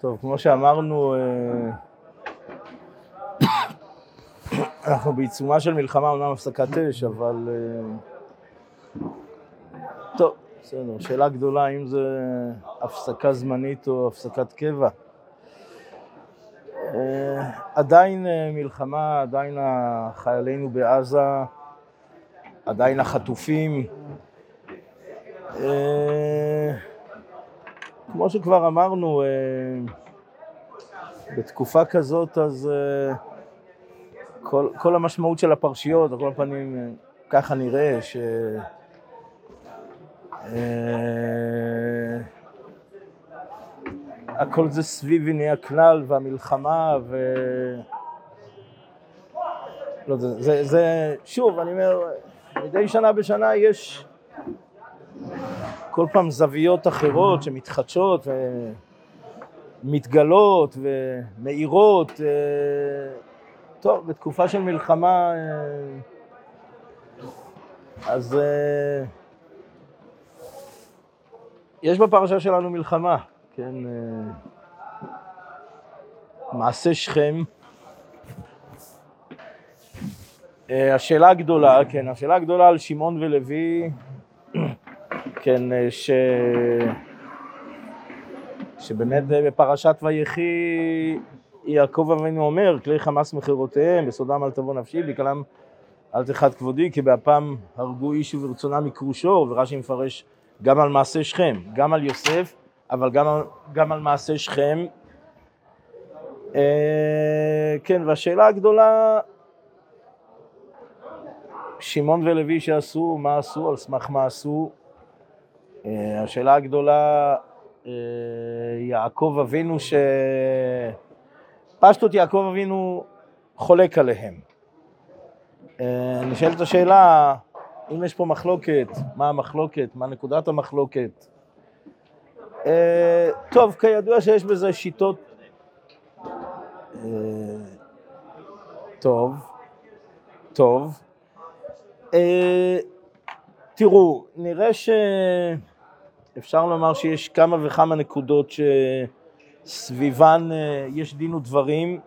טוב, כמו שאמרנו, אה, אנחנו בעיצומה של מלחמה, אומנם הפסקת אש, אבל... אה, טוב, בסדר. שאלה גדולה אם זה הפסקה זמנית או הפסקת קבע. אה, עדיין מלחמה, עדיין חיילינו בעזה, עדיין החטופים. כמו שכבר אמרנו, בתקופה כזאת אז כל, כל המשמעות של הפרשיות, על כל פנים ככה נראה ש... הכל זה סביב עיני הכלל והמלחמה ו... לא, זה, זה, זה, שוב, אני אומר, מדי שנה בשנה יש כל פעם זוויות אחרות שמתחדשות ומתגלות ומאירות. אה, טוב, בתקופה של מלחמה, אה, אז אה, יש בפרשה שלנו מלחמה, כן? מעשה שכם. השאלה הגדולה, כן, השאלה הגדולה על שמעון ולוי כן, אה, ש... שבאמת אה, בפרשת ויחי יעקב אבינו אומר, כלי חמאס מחירותיהם, בסודם אל תבוא נפשי, בקלם אל תחת כבודי, כי באפם הרגו איש וברצונם יקרו שור, ורש"י מפרש גם על מעשה שכם, גם על יוסף, אבל גם, גם על מעשה שכם. אה, כן, והשאלה הגדולה, שמעון ולוי שעשו, מה עשו, על סמך מה עשו, השאלה הגדולה, אה, יעקב אבינו, ש... פשטות יעקב אבינו חולק עליהם. אה, נשאלת השאלה, אם יש פה מחלוקת, מה המחלוקת, מה נקודת המחלוקת? טוב, כידוע שיש בזה שיטות... טוב, טוב. תראו, נראה ש... אפשר לומר שיש כמה וכמה נקודות שסביבן אה, יש דין ודברים.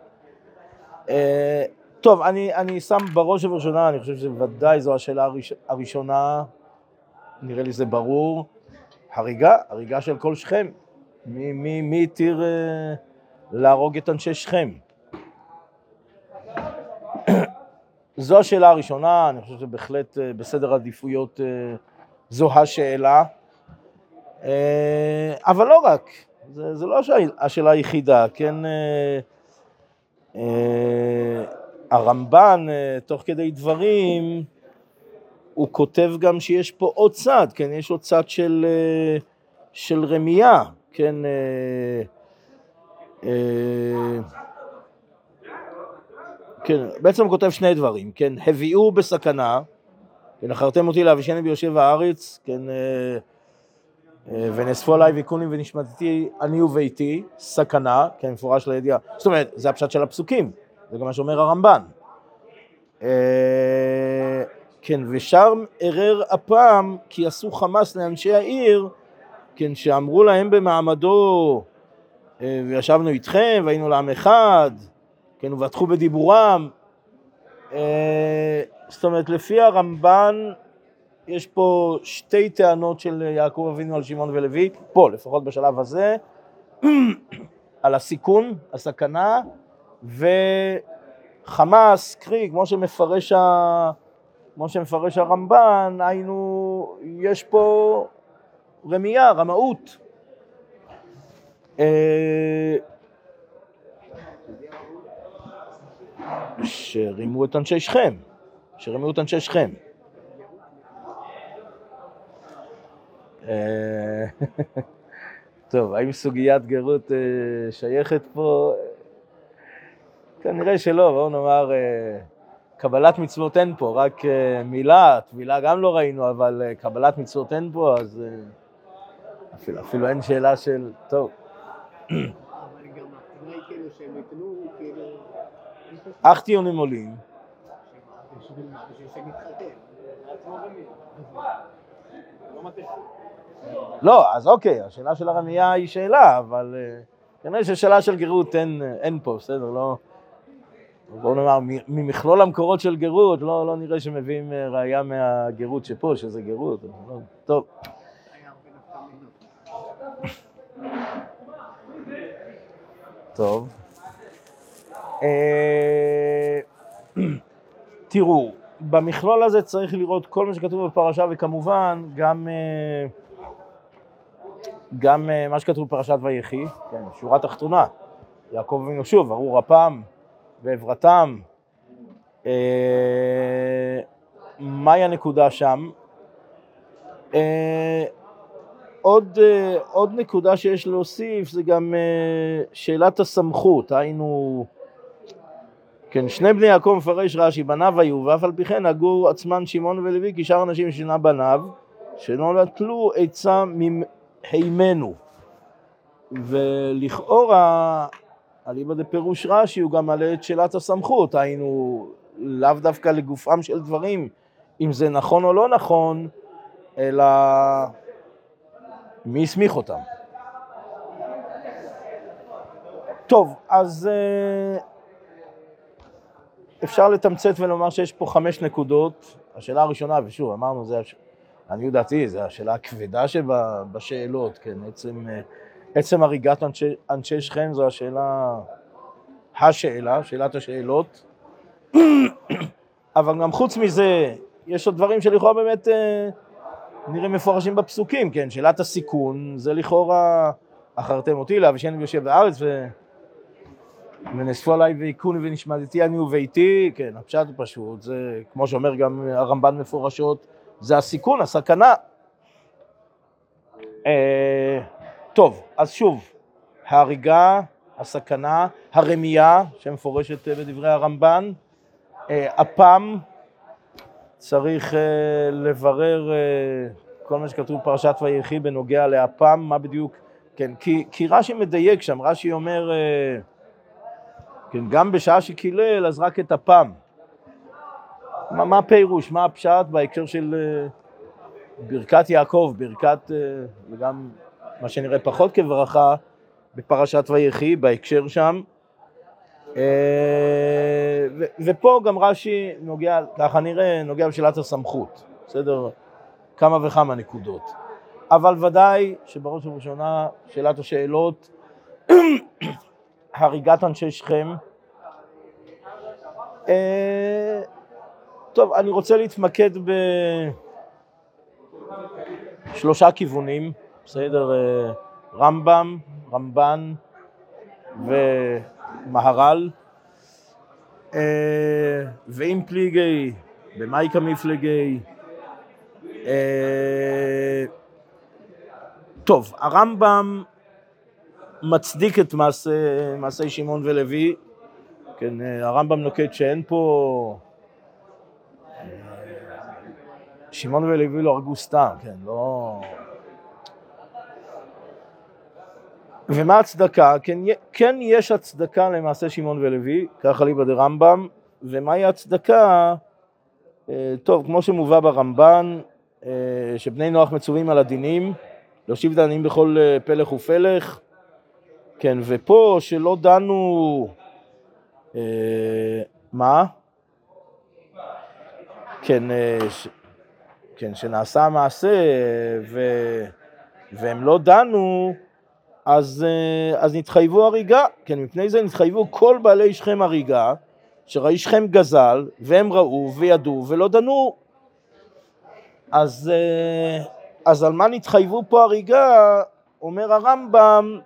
אה, טוב, אני, אני שם בראש ובראשונה, אני חושב שוודאי זו השאלה הראש, הראשונה, נראה לי זה ברור, הריגה, הריגה של כל שכם. מי התיר אה, להרוג את אנשי שכם? זו השאלה הראשונה, אני חושב שבהחלט בסדר עדיפויות זו השאלה. אה, אבל לא רק, זה, זה לא השאלה היחידה, כן? אה, אה, הרמב"ן, תוך כדי דברים, הוא כותב גם שיש פה עוד צד, כן? יש עוד צד של, של רמייה, כן? כן, בעצם הוא כותב שני דברים, כן? הביאו בסכנה, ונכרתם אותי להבישני ביושב הארץ, כן? אה, ונאספו עליי ויקונים ונשמדתי אני וביתי, סכנה, כן, מפורש לידיעה. זאת אומרת, זה הפשט של הפסוקים, זה גם מה שאומר הרמב"ן. אה, כן, ושם ערער הפעם כי עשו חמאס לאנשי העיר, כן, שאמרו להם במעמדו, אה, וישבנו איתכם והיינו לעם אחד, כן, ובטחו בדיבורם. זאת אומרת, לפי הרמב"ן, יש פה שתי טענות של יעקב אבינו על שמעון ולוי, פה לפחות בשלב הזה, על הסיכון, הסכנה, וחמאס, קרי, כמו שמפרש, ה... כמו שמפרש הרמב"ן, היינו, יש פה רמייה, רמאות. אה, שרימו את אנשי שכם, שרימו את אנשי שכם. טוב, האם סוגיית גרות אה, שייכת פה? כנראה שלא, בואו נאמר, אה, קבלת מצוות אין פה, רק מילה, טבילה גם לא ראינו, אבל קבלת מצוות אין פה, אז אפילו, אפילו אין שאלה של, טוב. אך טיעונים עולים. לא, אז אוקיי, השאלה של הרמייה היא שאלה, אבל... אה, כנראה ששאלה של גרות אין, אין פה, בסדר, לא... בואו נאמר, ממכלול המקורות של גרות, לא, לא נראה שמביאים אה, ראייה מהגרות שפה, שזה גרות. לא, טוב. טוב. אה, תראו, במכלול הזה צריך לראות כל מה שכתוב בפרשה, וכמובן גם, אה, גם אה, מה שכתוב בפרשת ויחי, כן, שורה תחתונה, יעקב אבינו שוב, ארור אפם ועברתם. אה, מהי הנקודה שם? עוד, עוד נקודה שיש להוסיף זה גם שאלת הסמכות, היינו כן, שני בני יעקב מפרש רש"י, בניו היו, ואף על פי כן נגעו עצמן שמעון ולוי, כי שאר אנשים שאינם בניו, שלא נטלו עצה מהימנו. ולכאורה, אליבא דפירוש רש"י, הוא גם מעלה את שאלת הסמכות, היינו לאו דווקא לגופם של דברים, אם זה נכון או לא נכון, אלא מי הסמיך אותם. טוב, אז אה, אפשר לתמצת ולומר שיש פה חמש נקודות. השאלה הראשונה, ושוב, אמרנו, זה, לעניות דעתי, זו השאלה הכבדה שבשאלות, כן, עצם, עצם הריגת אנשי, אנשי שכם זו השאלה, השאלה, שאלת השאלות. אבל גם חוץ מזה, יש עוד דברים שלכאורה באמת אה, נראים מפורשים בפסוקים, כן, שאלת הסיכון, זה לכאורה, אחרתם אותי להבישני ויושב בארץ, ו... ונאספו עליי והיכוני ונשמדתי אני וביתי, כן, הפשט הוא פשוט, זה כמו שאומר גם הרמב"ן מפורשות, זה הסיכון, הסכנה. אה, טוב, אז שוב, ההריגה, הסכנה, הרמייה, שמפורשת בדברי הרמב"ן, אה, אפם, צריך אה, לברר אה, כל מה שכתוב בפרשת ויחי בנוגע לאפם, מה בדיוק, כן, כי, כי רש"י מדייק שם, רש"י אומר, אה, כן, גם בשעה שקילל, אז רק את הפעם. מה, מה הפירוש, מה הפשט בהקשר של uh, ברכת יעקב, ברכת, uh, וגם מה שנראה פחות כברכה, בפרשת ויחי, בהקשר שם. ו- ופה גם רש"י נוגע, ככה נראה, נוגע בשאלת הסמכות, בסדר? כמה וכמה נקודות. אבל ודאי שבראש ובראשונה שאלת השאלות הריגת אנשי שכם. אה, טוב, אני רוצה להתמקד בשלושה כיוונים, בסדר? אה, רמב"ם, רמב"ן ומהר"ל. אה, ואם פליגי, במייקה מפלגי. טוב, הרמב"ם מצדיק את מעשה, מעשי שמעון ולוי. כן, הרמב"ם נוקט שאין פה... שמעון ולוי לא הרגו סתם, כן, לא... ומה הצדקה? כן, כן יש הצדקה למעשה שמעון ולוי, ככה ליבא דרמב"ם, ומהי הצדקה? אה, טוב, כמו שמובא ברמב"ן, אה, שבני נוח מצווים על הדינים, להושיב דנים בכל אה, פלך ופלך, כן, ופה שלא דנו... מה? כן. כן, שנעשה מעשה ו... והם לא דנו, אז, אה, אז נתחייבו הריגה. כן, מפני זה נתחייבו כל בעלי שכם הריגה, שראי שכם גזל, והם ראו וידעו ולא דנו. אז, אה, אז על מה נתחייבו פה הריגה? אומר הרמב"ם,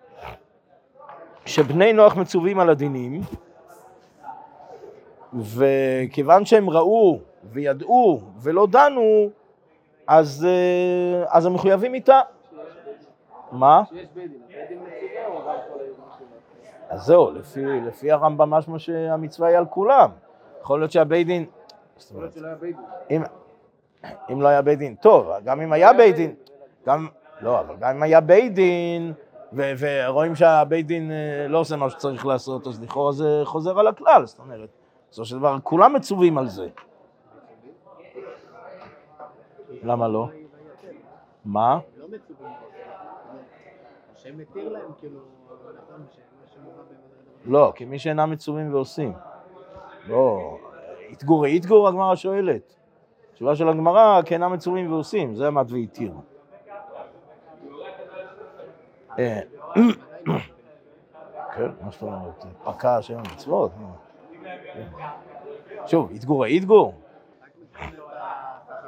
שבני נוח מצווים על הדינים, וכיוון שהם ראו וידעו ולא דנו, אז, אה, אז הם מחויבים איתה. מה? אז זהו, לפי, לפי הרמב"ם משמע שהמצווה היא על כולם. יכול להיות שהבית דין... אם, אם לא היה בית דין, טוב, גם אם היה בית דין, גם, לא, אבל גם אם היה בית דין, ורואים שהבית דין אה, לא עושה מה שצריך לעשות, אז לכאורה זה חוזר על הכלל, זאת אומרת, בסופו של דבר כולם מצווים על זה. למה לא? מה? השם מתיר להם, כאילו, לא, כי מי שאינם מצווים ועושים. לא, יתגורי יתגור, הגמרא שואלת. תשובה של הגמרא, כי אינם מצווים ועושים, זה עמד והתיר. אה, כן, מה זאת אומרת? פקע שם המצוות? שוב, יתגורי יתגור.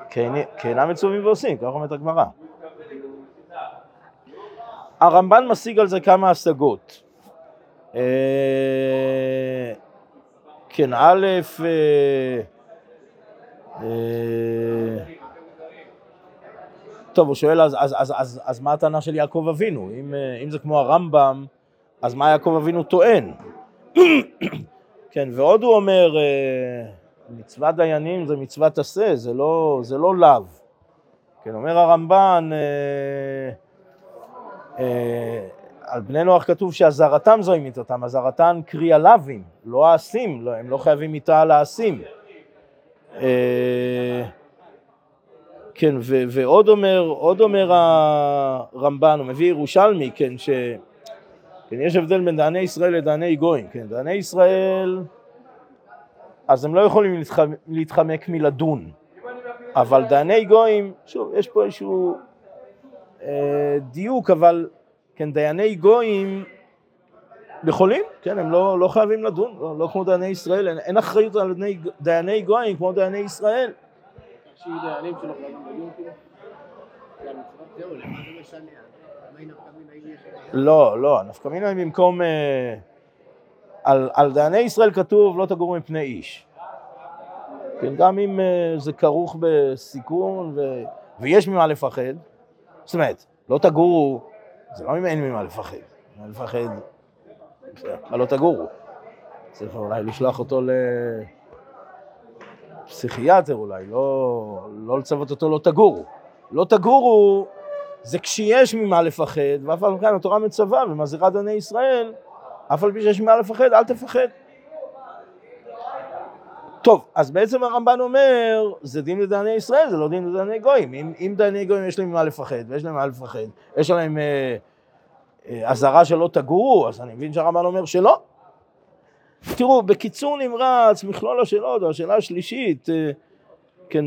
כי אינם מצווים ועושים, כך אומרת הגמרא. הרמב"ן משיג על זה כמה השגות. אה, כן, א', אה, אה, טוב, הוא שואל, אז, אז, אז, אז, אז מה הטענה של יעקב אבינו? אם, אם זה כמו הרמב"ם, אז מה יעקב אבינו טוען? כן, ועוד הוא אומר, מצוות דיינים זה מצוות עשה, זה לא, זה לא לאו. כן, אומר הרמב"ן, אה, אה, על בני נוח כתוב שאזהרתם זוהי מיתתם, אזהרתם קרי הלאווים, לא העשים, לא, הם לא חייבים מיתה על העשים. אה, כן, ו, ועוד אומר, עוד אומר הרמב"ן, הוא מביא ירושלמי, כן, ש... כן, יש הבדל בין דעני ישראל לדעני גויים, כן, דעני ישראל, אז הם לא יכולים להתחמק, מלדון, אבל דעני גויים, שוב, יש פה איזשהו אה, דיוק, אבל כן, דייני גויים יכולים, כן, הם לא, לא חייבים לדון, לא, לא כמו דייני ישראל, אין, אין אחריות על דייני, דייני גויים כמו דייני ישראל. לא, לא, נפקא מינה במקום... אה, על, על דייני ישראל כתוב לא תגורו מפני איש. כן, גם אם uh, זה כרוך בסיכון ו... ויש ממה לפחד, זאת אומרת, לא תגורו, זה לא אם אין ממה לפחד, ממה לפחד, מה לא תגורו? צריך אולי לשלוח אותו לפסיכיאטר אולי, לא, לא לצוות אותו לא תגורו. לא תגורו זה כשיש ממה לפחד, ואף על פי כן התורה מצווה ומזהירה דני ישראל, אף על פי שיש ממה לפחד, אל תפחד. טוב, אז בעצם הרמב"ן אומר, זה דין לדייני ישראל, זה לא דין לדייני גויים. אם, אם דייני גויים יש להם ממה לפחד, ויש להם מה לפחד, יש להם אזהרה אה, אה, שלא תגורו, אז אני מבין שהרמב"ן אומר שלא. תראו, בקיצור נמרץ, מכלול השאלות, השאלה השלישית, אה, כן,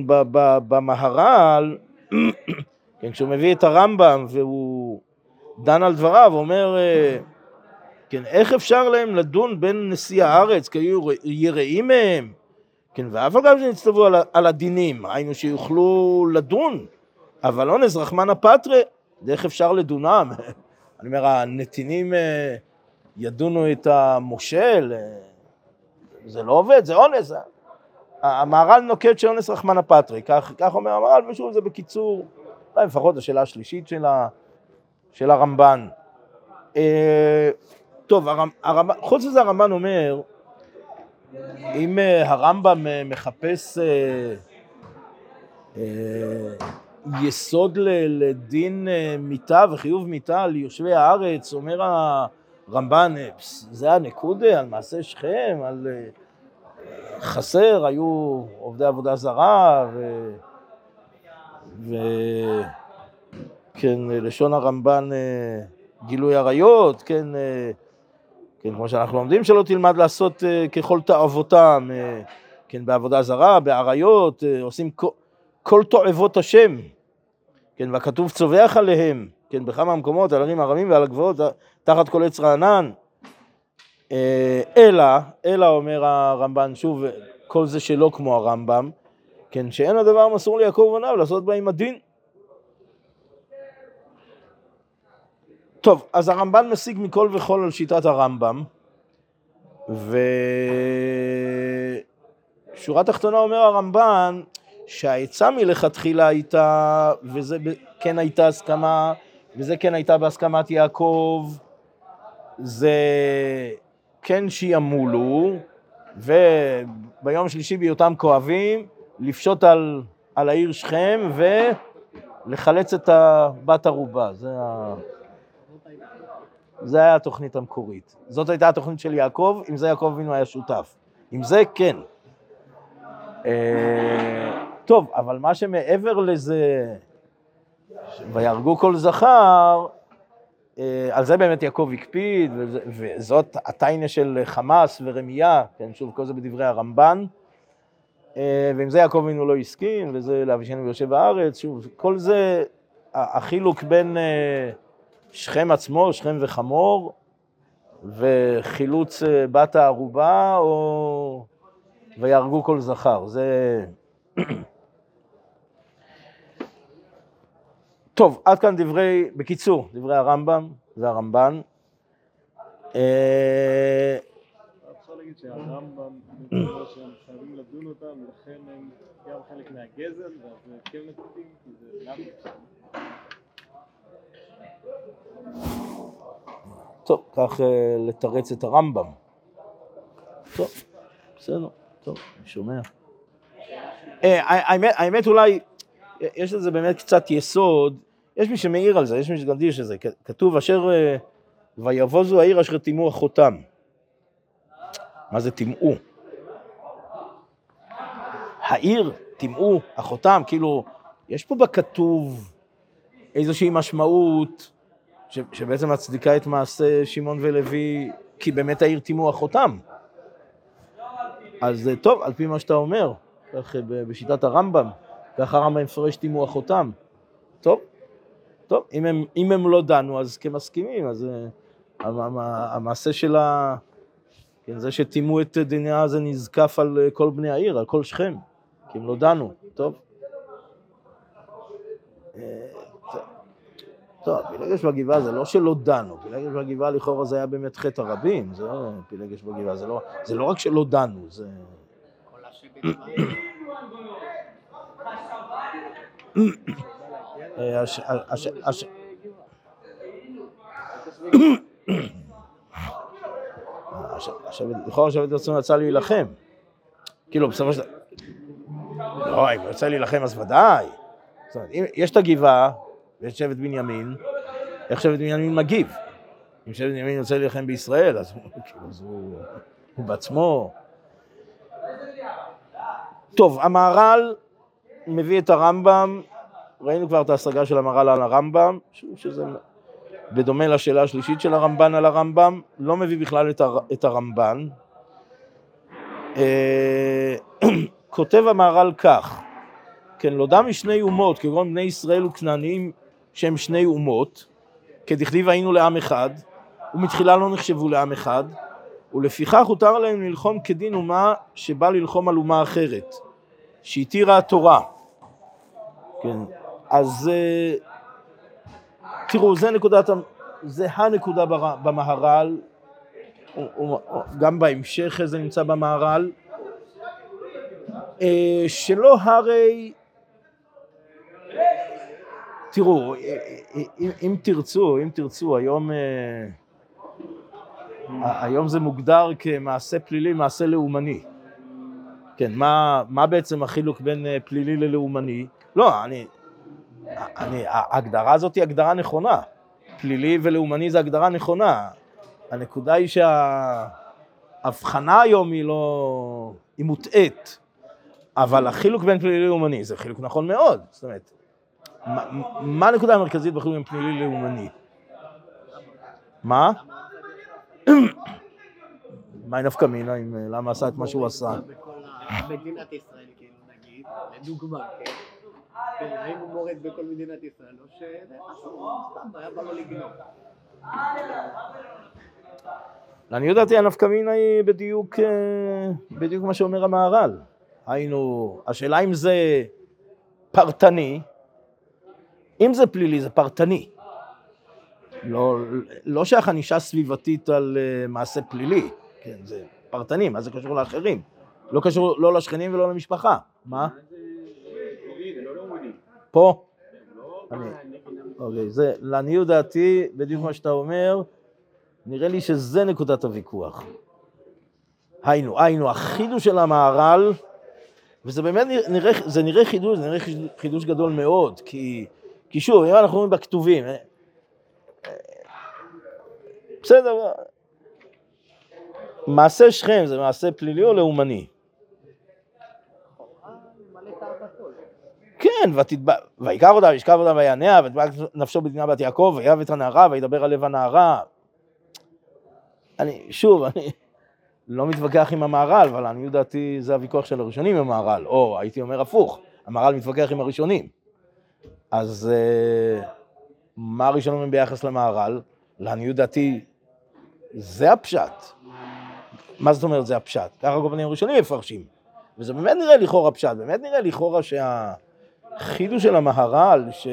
במהר"ל, כן, כשהוא מביא את הרמב"ם והוא דן על דבריו, הוא אומר, אה, כן, איך אפשר להם לדון בין נשיא הארץ, כי היו יראים מהם, כן, ואף אגב שנצטוו על, על הדינים, היינו שיוכלו לדון, אבל אונס רחמנא פטרי, איך אפשר לדונם? אני אומר, הנתינים אה, ידונו את המושל, אה, זה לא עובד, זה אונס. המהר"ל נוקט שאונס רחמנא פטרי, כך, כך אומר המהר"ל, ושוב זה בקיצור, לפחות השאלה השלישית של, ה, של הרמב"ן. אה, טוב, הרמ, הרמ, חוץ מזה הרמב"ן אומר, אם אה, הרמב"ם אה, מחפש אה, יסוד לדין מיתה וחיוב מיתה על יושבי הארץ, אומר הרמב"ן, זה הנקודה על מעשה שכם, על חסר, היו עובדי עבודה זרה, ו... ו... כן, לשון הרמב"ן גילוי עריות, כן, כן, כמו שאנחנו לומדים שלא תלמד לעשות uh, ככל תאוותם, uh, כן, בעבודה זרה, באריות, uh, עושים כל, תועבות השם, כן, והכתוב צווח עליהם, כן, בכמה מקומות, על ערים הרמים ועל הגבעות, תחת כל עץ רענן. אלא, אלא אומר הרמב"ן, שוב, כל זה שלא כמו הרמב"ם, כן, שאין הדבר מסור ליעקב ובניו לעשות בהם הדין. טוב, אז הרמב"ן משיג מכל וכל על שיטת הרמב"ם, ושורה תחתונה אומר הרמב"ן שהעצה מלכתחילה הייתה, וזה כן הייתה הסכמה, וזה כן הייתה בהסכמת יעקב, זה כן שימולו, וביום שלישי בהיותם כואבים, לפשוט על, על העיר שכם ולחלץ את בת ערובה. זה ה... זה היה התוכנית המקורית. זאת הייתה התוכנית של יעקב, עם זה יעקב אבינו היה שותף. עם זה כן. אה, טוב, אבל מה שמעבר לזה, ויהרגו כל זכר, אה, על זה באמת יעקב הקפיד, וזאת הטיינה של חמאס ורמייה, כן, שוב, כל זה בדברי הרמב"ן. אה, ועם זה יעקב אבינו לא הסכים, וזה לאבישנו ויושב בארץ, שוב, כל זה, החילוק בין שכם עצמו, שכם וחמור, וחילוץ בת הערובה, או ויהרגו כל זכר. זה... טוב, עד כאן דברי, בקיצור, דברי הרמב"ם והרמב"ן. אה, אפשר להגיד שהרמב"ם, חייבים לדון אותם, ולכן הם גם חלק מהגזל, ואז כן נקודים, כי זה גם... טוב, כך אה, לתרץ את הרמב"ם. טוב, בסדר, טוב, אני שומע. אה, האמת אולי, יש לזה באמת קצת יסוד, יש מי שמעיר על זה, יש מי שגדיש את זה, כתוב אשר אה, ויבוזו העיר אשר טימאו החותם. מה זה טימאו? העיר, טימאו, החותם, כאילו, יש פה בכתוב איזושהי משמעות ש, שבעצם מצדיקה את מעשה שמעון ולוי, כי באמת העיר טימאו החותם. אז טוב, על פי מה שאתה אומר, כך בשיטת הרמב"ם, ככה הרמב"ם מפרש טימאו החותם. טוב, טוב, אם הם, אם הם לא דנו אז כמסכימים, אז uh, המעשה של ה... כן, זה שטימאו את דיני זה נזקף על אה, כל בני העיר, על כל שכם, כי הם לא דנו, טוב. אה, טוב, פילגש בגבעה זה לא שלא דנו, פילגש בגבעה לכאורה זה היה באמת חטא הרבים, זה לא פילגש בגבעה, זה לא, זה לא רק שלא דנו, זה... לכאורה שבט רצון רצה להילחם. כאילו, בסופו של דבר... לא, אם יוצא להילחם אז ודאי. זאת אומרת, יש את הגבעה ויש שבט בנימין, איך שבט בנימין מגיב? אם שבט בנימין יוצא להילחם בישראל, אז הוא בעצמו... טוב, המהר"ל מביא את הרמב"ם ראינו כבר את ההשגה של המהר"ל על הרמב"ם, שזה בדומה לשאלה השלישית של הרמב"ן על הרמב"ם, לא מביא בכלל את, הר, את הרמב"ן. אה, כותב המהר"ל כך, כן, לא דם משני אומות, כגון בני ישראל וכנענים שהם שני אומות, כדכתיב היינו לעם אחד, ומתחילה לא נחשבו לעם אחד, ולפיכך הותר להם ללחום כדין אומה שבא ללחום על אומה אחרת, שהתירה התורה. כן, אז אה, תראו, זה נקודת, זה הנקודה במהר"ל, גם בהמשך זה נמצא במהר"ל, אה, שלא הרי, תראו, אה, אם, אם תרצו, אם תרצו, היום, היום זה מוגדר כמעשה פלילי, מעשה לאומני. כן, מה, מה בעצם החילוק בין פלילי ללאומני? לא, אני, אני, ההגדרה הזאת היא הגדרה נכונה. פלילי ולאומני זה הגדרה נכונה. הנקודה היא שההבחנה היום היא לא... היא מוטעית. אבל החילוק בין פלילי ללאומני זה חילוק נכון מאוד. זאת אומרת, מה, הנקודה המרכזית בין פלילי ללאומני? מה? מה נפקא מינה, למה עשה את מה שהוא עשה? מדינת ישראל, כאילו, נגיד, לדוגמה, כן? האם הוא מורד בכל מדינת ישראל, או שזה משהו סתם, היה בא לו לגנוב. לעניות דעתי הנפקא מינה היא בדיוק, אה, בדיוק מה שאומר המהר"ל. היינו, השאלה אם זה פרטני, אם זה פלילי זה פרטני. לא, לא שייך ענישה סביבתית על אה, מעשה פלילי, כן, זה פרטני, מה זה קשור לאחרים? לא קשור לא לשכנים ולא למשפחה, מה? פה? אוקיי, זה לעניות דעתי, בדיוק מה שאתה אומר, נראה לי שזה נקודת הוויכוח. היינו, היינו, החידוש של המהר"ל, וזה באמת נראה, זה נראה חידוש, זה נראה חידוש גדול מאוד, כי, כי שוב, אם אנחנו רואים בכתובים, אה, אה, בסדר, מעשה שכם זה מעשה פלילי או לאומני? כן, ויקר אותה, וישכב אותה ויענע, ותתבע נפשו בדינה בת יעקב, ויאהב את הנערה, וידבר על לב הנערה. אני, שוב, אני לא מתווכח עם המהר"ל, אבל לעניות דעתי זה הוויכוח של הראשונים עם המהר"ל, או הייתי אומר הפוך, המהר"ל מתווכח עם הראשונים. אז אה, מה הראשונים הם ביחס למהר"ל? לעניות דעתי, זה הפשט. מה זאת אומרת זה הפשט? ככה כל פנים הראשונים מפרשים. וזה באמת נראה לכאורה פשט, באמת נראה לכאורה שהחידוש של המהר"ל, ש...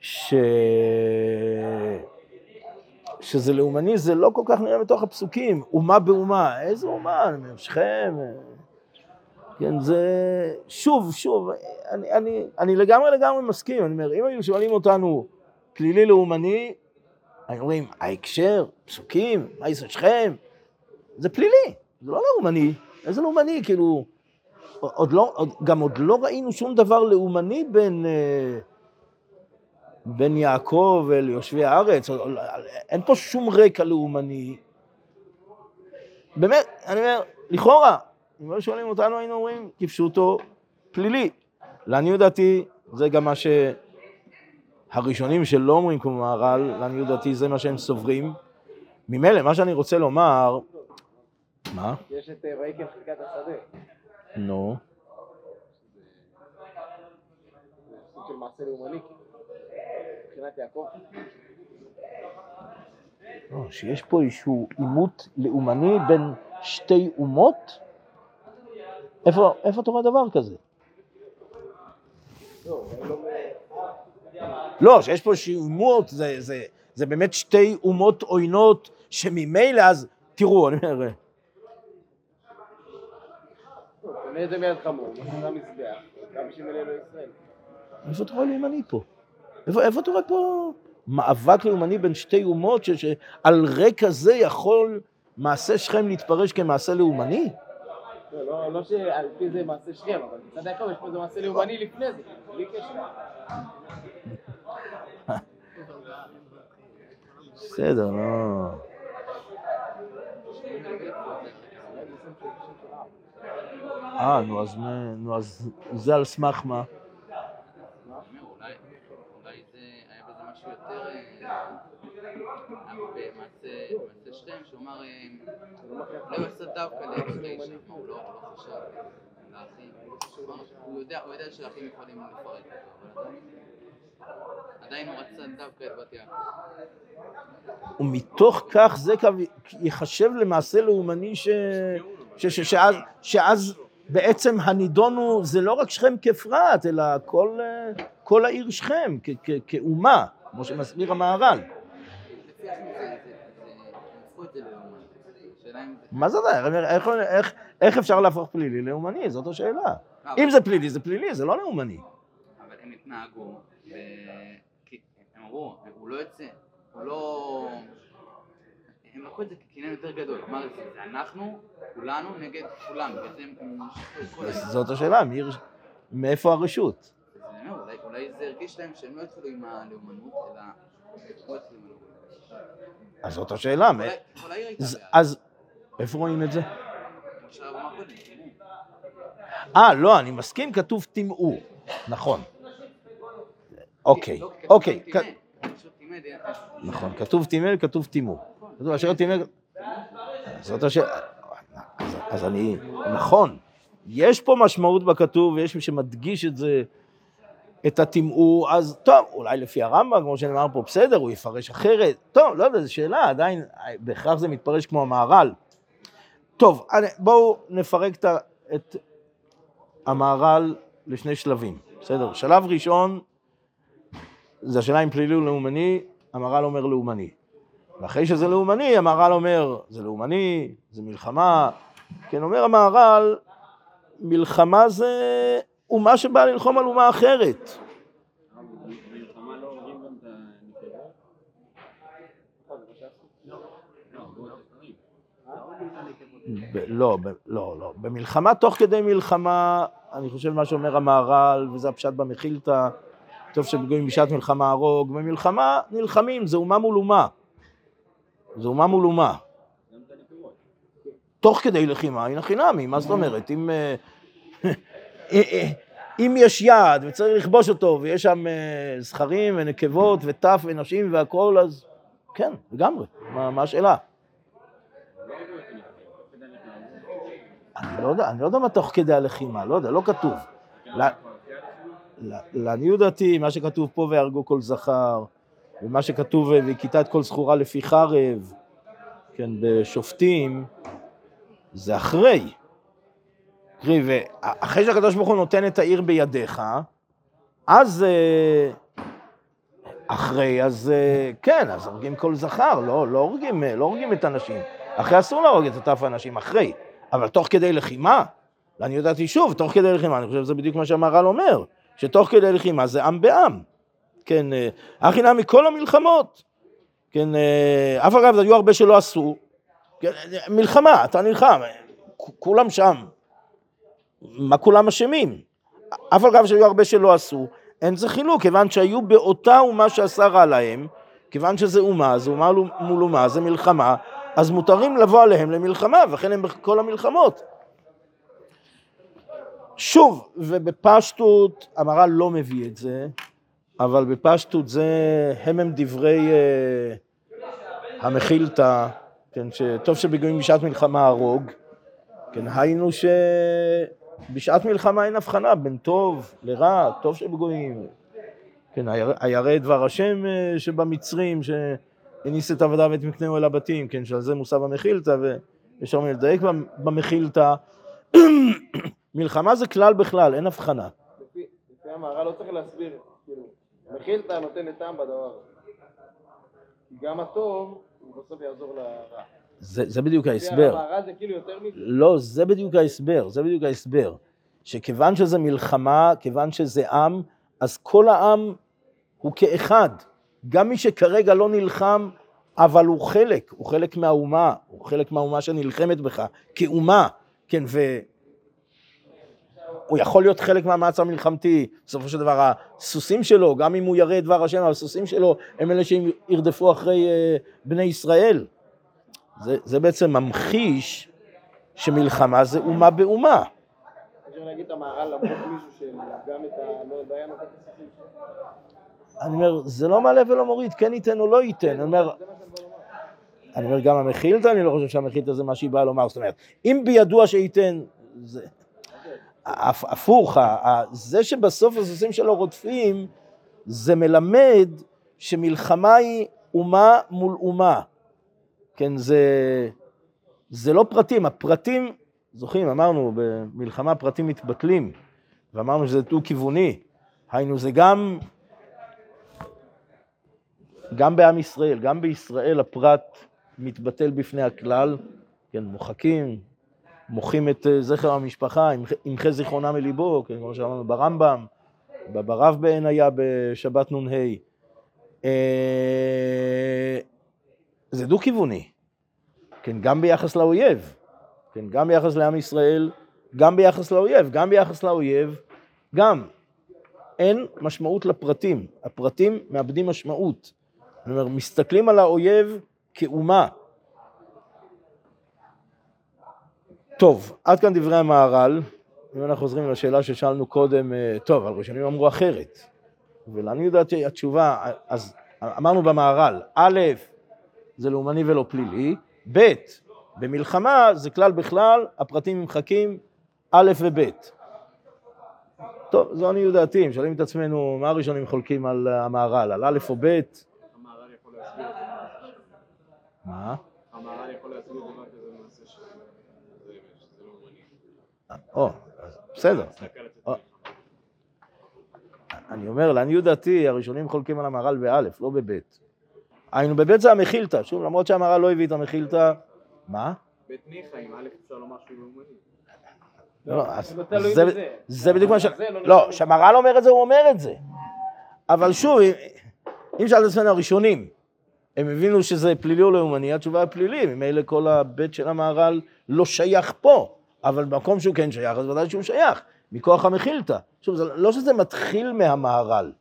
ש... שזה לאומני, זה לא כל כך נראה בתוך הפסוקים. אומה באומה, איזה אומה? שכם. כן, זה... שוב, שוב, אני, אני, אני לגמרי לגמרי מסכים. אני אומר, אם היו שואלים אותנו פלילי לאומני, היינו אומרים, ההקשר, פסוקים, מה יעשה שכם? זה פלילי, זה לא לאומני. איזה לאומני? כאילו, עוד לא, עוד, גם עוד לא ראינו שום דבר לאומני בין, אה, בין יעקב ליושבי הארץ, אין פה שום רקע לאומני. באמת, אני אומר, לכאורה, אם לא שואלים אותנו, היינו אומרים, כפשוטו, פלילי. לעניות דעתי, זה גם מה שהראשונים שלא אומרים כמו מהר"ל, לעניות דעתי זה מה שהם סוברים. ממילא, מה שאני רוצה לומר, מה? יש את אה, ויקל חלקת השדה. נו. של מעשה לאומני. מבחינת יעקב. שיש פה איזשהו עימות לאומני בין שתי אומות? איפה, איפה אתה רואה דבר כזה? לא, שיש פה עימות, זה, זה, זה באמת שתי אומות עוינות שממילא אז, תראו, אני אומר. איפה אתה רואה לאומני פה? איפה, איפה אתה רואה פה מאבק לאומני בין שתי אומות, ש, שעל רקע זה יכול מעשה שכם להתפרש כמעשה לאומני? לא, לא, לא שעל פי זה מעשה שכם, אבל מצד יעקב יש פה איזה מעשה לאומני לפני זה, בלי קשר. בסדר, לא... אה, נו אז, זה על סמך מה? אומר, אולי אולי זה היה בזה משהו יותר... אה, במעשה שכם, שהוא אה, לא יעשה דווקא לאחי הוא לא הוא לא חשב לאחים? הוא יודע שאחים יכולים לפרק אותו, אבל עדיין- הוא רצה דווקא את בת יעקב. ומתוך כך זה ייחשב למעשה לאומני. שאז, בעצם הנידון הוא, זה לא רק שכם כפרט, אלא כל, העיר שכם. כאומה, כמו שמסביר המהר"ל. מה זה? איך, אפשר להפוך פלילי לאומני? זאת השאלה. אם זה פלילי, זה פלילי, זה לא לאומני. אבל הם התנהגו, הם אמרו, הוא לא יוצא, הוא לא... הם לקחו את זה כקניין יותר גדול, כלומר זה אנחנו, כולנו נגד כולם. זאת השאלה. מאיפה הרשות? אומר, אולי- אולי זה הרגיש להם שהם לא התחילו עם הלאומנות, אלא... לא התחילו עם הלאומנות. אז זאת השאלה. אז- איפה רואים את זה? אה, לא, אני מסכים, כתוב טימאו. נכון. אוקיי, לא, אוקיי. נכון, כתוב טימא, כתוב טימו. כתוב אשר טימא... זאת השאלה. אז אני... נכון. יש פה משמעות בכתוב, ויש מי שמדגיש את זה, את הטימאו, אז טוב, אולי לפי הרמב"ם, כמו שנאמר פה, בסדר, הוא יפרש אחרת. טוב, לא יודע, זו שאלה, עדיין, בהכרח זה מתפרש כמו המהר"ל. טוב, בואו נפרק את המהר"ל לשני שלבים, בסדר? שלב ראשון, זה השאלה אם פלילי או לאומני, המהר"ל אומר לאומני. ואחרי שזה לאומני, המהר"ל אומר, זה לאומני, זה מלחמה. כן, אומר המהר"ל, מלחמה זה אומה שבאה ללחום על אומה אחרת. לא לא, לא. במלחמה, תוך כדי מלחמה, אני חושב מה שאומר המהר"ל, וזה הפשט במחילתא, טוב שבגויים בשעת מלחמה הרוג, במלחמה נלחמים, זה אומה מול אומה. זה אומה מול אומה. תוך כדי לחימה, הנה חינמי, מה זאת אומרת? אם... אה, אה, אם יש יעד וצריך לכבוש אותו, ויש שם אה, זכרים ונקבות וטף ונשים והכול, אז כן, לגמרי, מה, מה השאלה? אני לא יודע, אני לא יודע מה תוך כדי הלחימה, לא יודע, לא כתוב. לעניות דעתי, מה שכתוב פה והרגו כל זכר, ומה שכתוב והכיתה את כל זכורה לפי חרב, כן, בשופטים, זה אחרי. תראי, ואחרי שהקדוש ברוך הוא נותן את העיר בידיך, אז אה, אחרי, אז אה, כן, אז הורגים כל זכר, לא, לא, הורגים, לא הורגים את הנשים. אחרי אסור להרוג את טף האנשים, אחרי. אבל תוך כדי לחימה, ואני יודעתי שוב, תוך כדי לחימה, אני חושב שזה בדיוק מה שהמהר"ל אומר, שתוך כדי לחימה זה עם בעם. כן, אה, הכי נע מכל המלחמות. כן, אה, אף אגב, היו הרבה שלא עשו. כן, מלחמה, אתה נלחם, כולם שם. מה כולם אשמים? אף על גב שהיו הרבה שלא עשו, אין זה חילוק, כיוון שהיו באותה אומה שעשה רע להם, כיוון שזה אומה, זה אומה מול אומה, זה מלחמה, אז מותרים לבוא עליהם למלחמה, וכן הם בכל המלחמות. שוב, ובפשטות, המהר"ל לא מביא את זה, אבל בפשטות זה, הם הם דברי אה, המחילתא, כן, שטוב שבגויים בשעת מלחמה הרוג, כן, היינו שבשעת מלחמה אין הבחנה בין טוב לרע, טוב שבגויים, כן, הירא דבר השם אה, שבמצרים, שהניס את עבדיו ואת מקנהו אל הבתים, כן, שעל זה מוסב ויש לנו לדייק במחילתא. מלחמה זה כלל בכלל, אין הבחנה. לפי המהר"ל לא צריך להסביר, כאילו, מכילתא נותנת טעם בדבר הזה. גם הטוב, הוא בסוף יעזור לרע. זה, זה בדיוק ההסבר. המהר"ל זה כאילו יותר מזה. לא, זה בדיוק ההסבר, זה בדיוק ההסבר. שכיוון שזה מלחמה, כיוון שזה עם, אז כל העם הוא כאחד. גם מי שכרגע לא נלחם, אבל הוא חלק, הוא חלק מהאומה, הוא חלק מהאומה שנלחמת בך, כאומה, כן, ו... הוא יכול להיות חלק מהמאמץ המלחמתי, בסופו של דבר הסוסים שלו, גם אם הוא ירא את דבר השם, הסוסים שלו הם אלה שירדפו אחרי אה, בני ישראל. זה, זה בעצם ממחיש שמלחמה זה אומה באומה. אפשר להגיד את המהר"ל למרות מישהו שגם את ה... לא לא. אני אומר, זה לא מעלה ולא מוריד, כן ייתן או לא ייתן. אני אומר. אני אומר, גם המחילתא, אני לא חושב שהמחילתא זה מה שהיא באה לומר. זאת אומרת, אם בידוע שייתן, זה... הפ- הפוך, זה שבסוף הסוסים שלו רודפים, זה מלמד שמלחמה היא אומה מול אומה. כן, זה, זה לא פרטים, הפרטים, זוכרים, אמרנו, במלחמה פרטים מתבטלים, ואמרנו שזה דו-כיווני. היינו, זה גם, גם בעם ישראל, גם בישראל הפרט מתבטל בפני הכלל, כן, מוחקים, מוחים את אה, זכר המשפחה, ימחה- זיכרונם מליבו, כן, כמו שאמרנו ברמב"ם, ברב בעין היה בשבת נ"ה. זה דו-כיווני, כן, גם ביחס לאויב, כן, גם ביחס לעם ישראל, גם ביחס לאויב, גם ביחס לאויב, גם. אין משמעות לפרטים, הפרטים מאבדים משמעות. אני אומר, מסתכלים על האויב כאומה. טוב, עד כאן דברי המהר"ל. אם אנחנו חוזרים לשאלה ששאלנו קודם, אה, טוב, אבל ראשונים אמרו אחרת. ולעניות דעתי התשובה, אז אמרנו במהר"ל, א', זה לאומני ולא פלילי, ב', במלחמה זה כלל בכלל, הפרטים נמחקים, א' וב'. טוב, זו עניות דעתי, אם שואלים את עצמנו מה הראשונים חולקים על המהר"ל, על א' או ב', המהר"ל יכול להסביר. מה? המהר"ל יכול להסביר דבר כזה במעשה שזה לא מובני. או, בסדר. על זה. או. אני אומר, לעניות דעתי, הראשונים חולקים על המהר"ל באלף, לא בבית. היינו בבית זה המחילתא, שוב, למרות שהמהר"ל לא הביא את המחילתא, מה? בית ניחא, עם א' אפשר לומר שהוא לאומני. לא, אז זה בדיוק מה ש... לא לא. כשהמהר"ל אומר את זה, הוא אומר את זה. אבל שוב, אם- אם שאלת את עצמנו הראשונים, הם הבינו שזה פלילי או לאומני, התשובה היא פלילי, ממילא כל הבית של המהר"ל לא שייך פה, אבל במקום שהוא כן שייך, אז ודאי שהוא שייך, מכוח המחילתא. שוב, לא שזה מתחיל מהמהר"ל,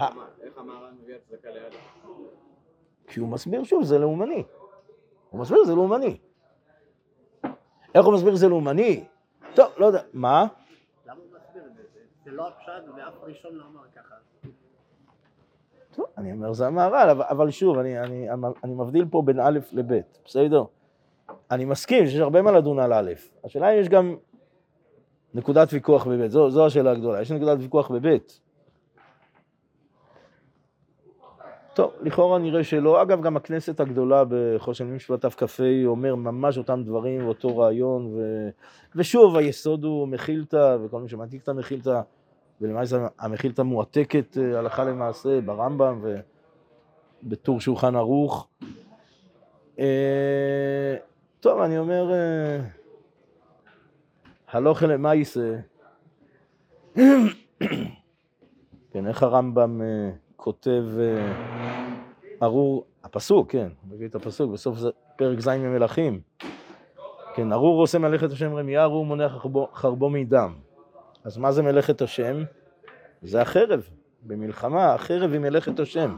מה, איך המהר"ל מביא הצדקה ליד? כי הוא מסביר שוב, זה לאומני. הוא מסביר, זה לאומני. איך הוא מסביר זה לאומני? טוב, לא יודע, מה? למה הוא מסביר את זה? זה לא הפשט ואף ראשון לא אמר ככה. טוב, אני אומר זה המהר"ל, אבל, אבל שוב, אני, אני, אני מבדיל פה בין א' לב', בסדר? אני מסכים שיש הרבה מה לדון על א', השאלה אם יש גם נקודת ויכוח בב', זו, זו השאלה הגדולה, יש נקודת ויכוח בב'. טוב, לכאורה נראה שלא. אגב, גם הכנסת הגדולה בחושן משפט תכ"ה אומר ממש אותם דברים ואותו רעיון, ו... ושוב, היסוד הוא מכילתא, וכל מי שמעתיק את המכילתא, ולמעשה המכילתא מועתקת אה, הלכה למעשה ברמב"ם ובטור שולחן ערוך. אה, טוב, אני אומר, אה, הלוכה למעשה, כן, איך הרמב"ם כותב ארור, הפסוק, כן, מביא את הפסוק, בסוף זה פרק ז' ממלכים. כן, ארור עושה מלאכת השם רמיה, ארור מונע חרבו, מדם. אז מה זה מלאכת השם? זה החרב. במלחמה, החרב היא מלאכת השם.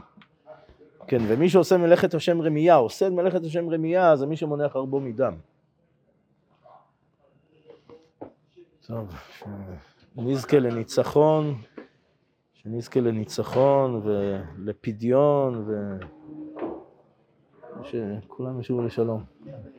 כן, ומי שעושה מלאכת השם רמייה, עושה את מלאכת השם רמייה, זה מי שמונע חרבו מדם. טוב, שנזכה לניצחון, שנזכה לניצחון ולפדיון, ושכולם ישובו לשלום.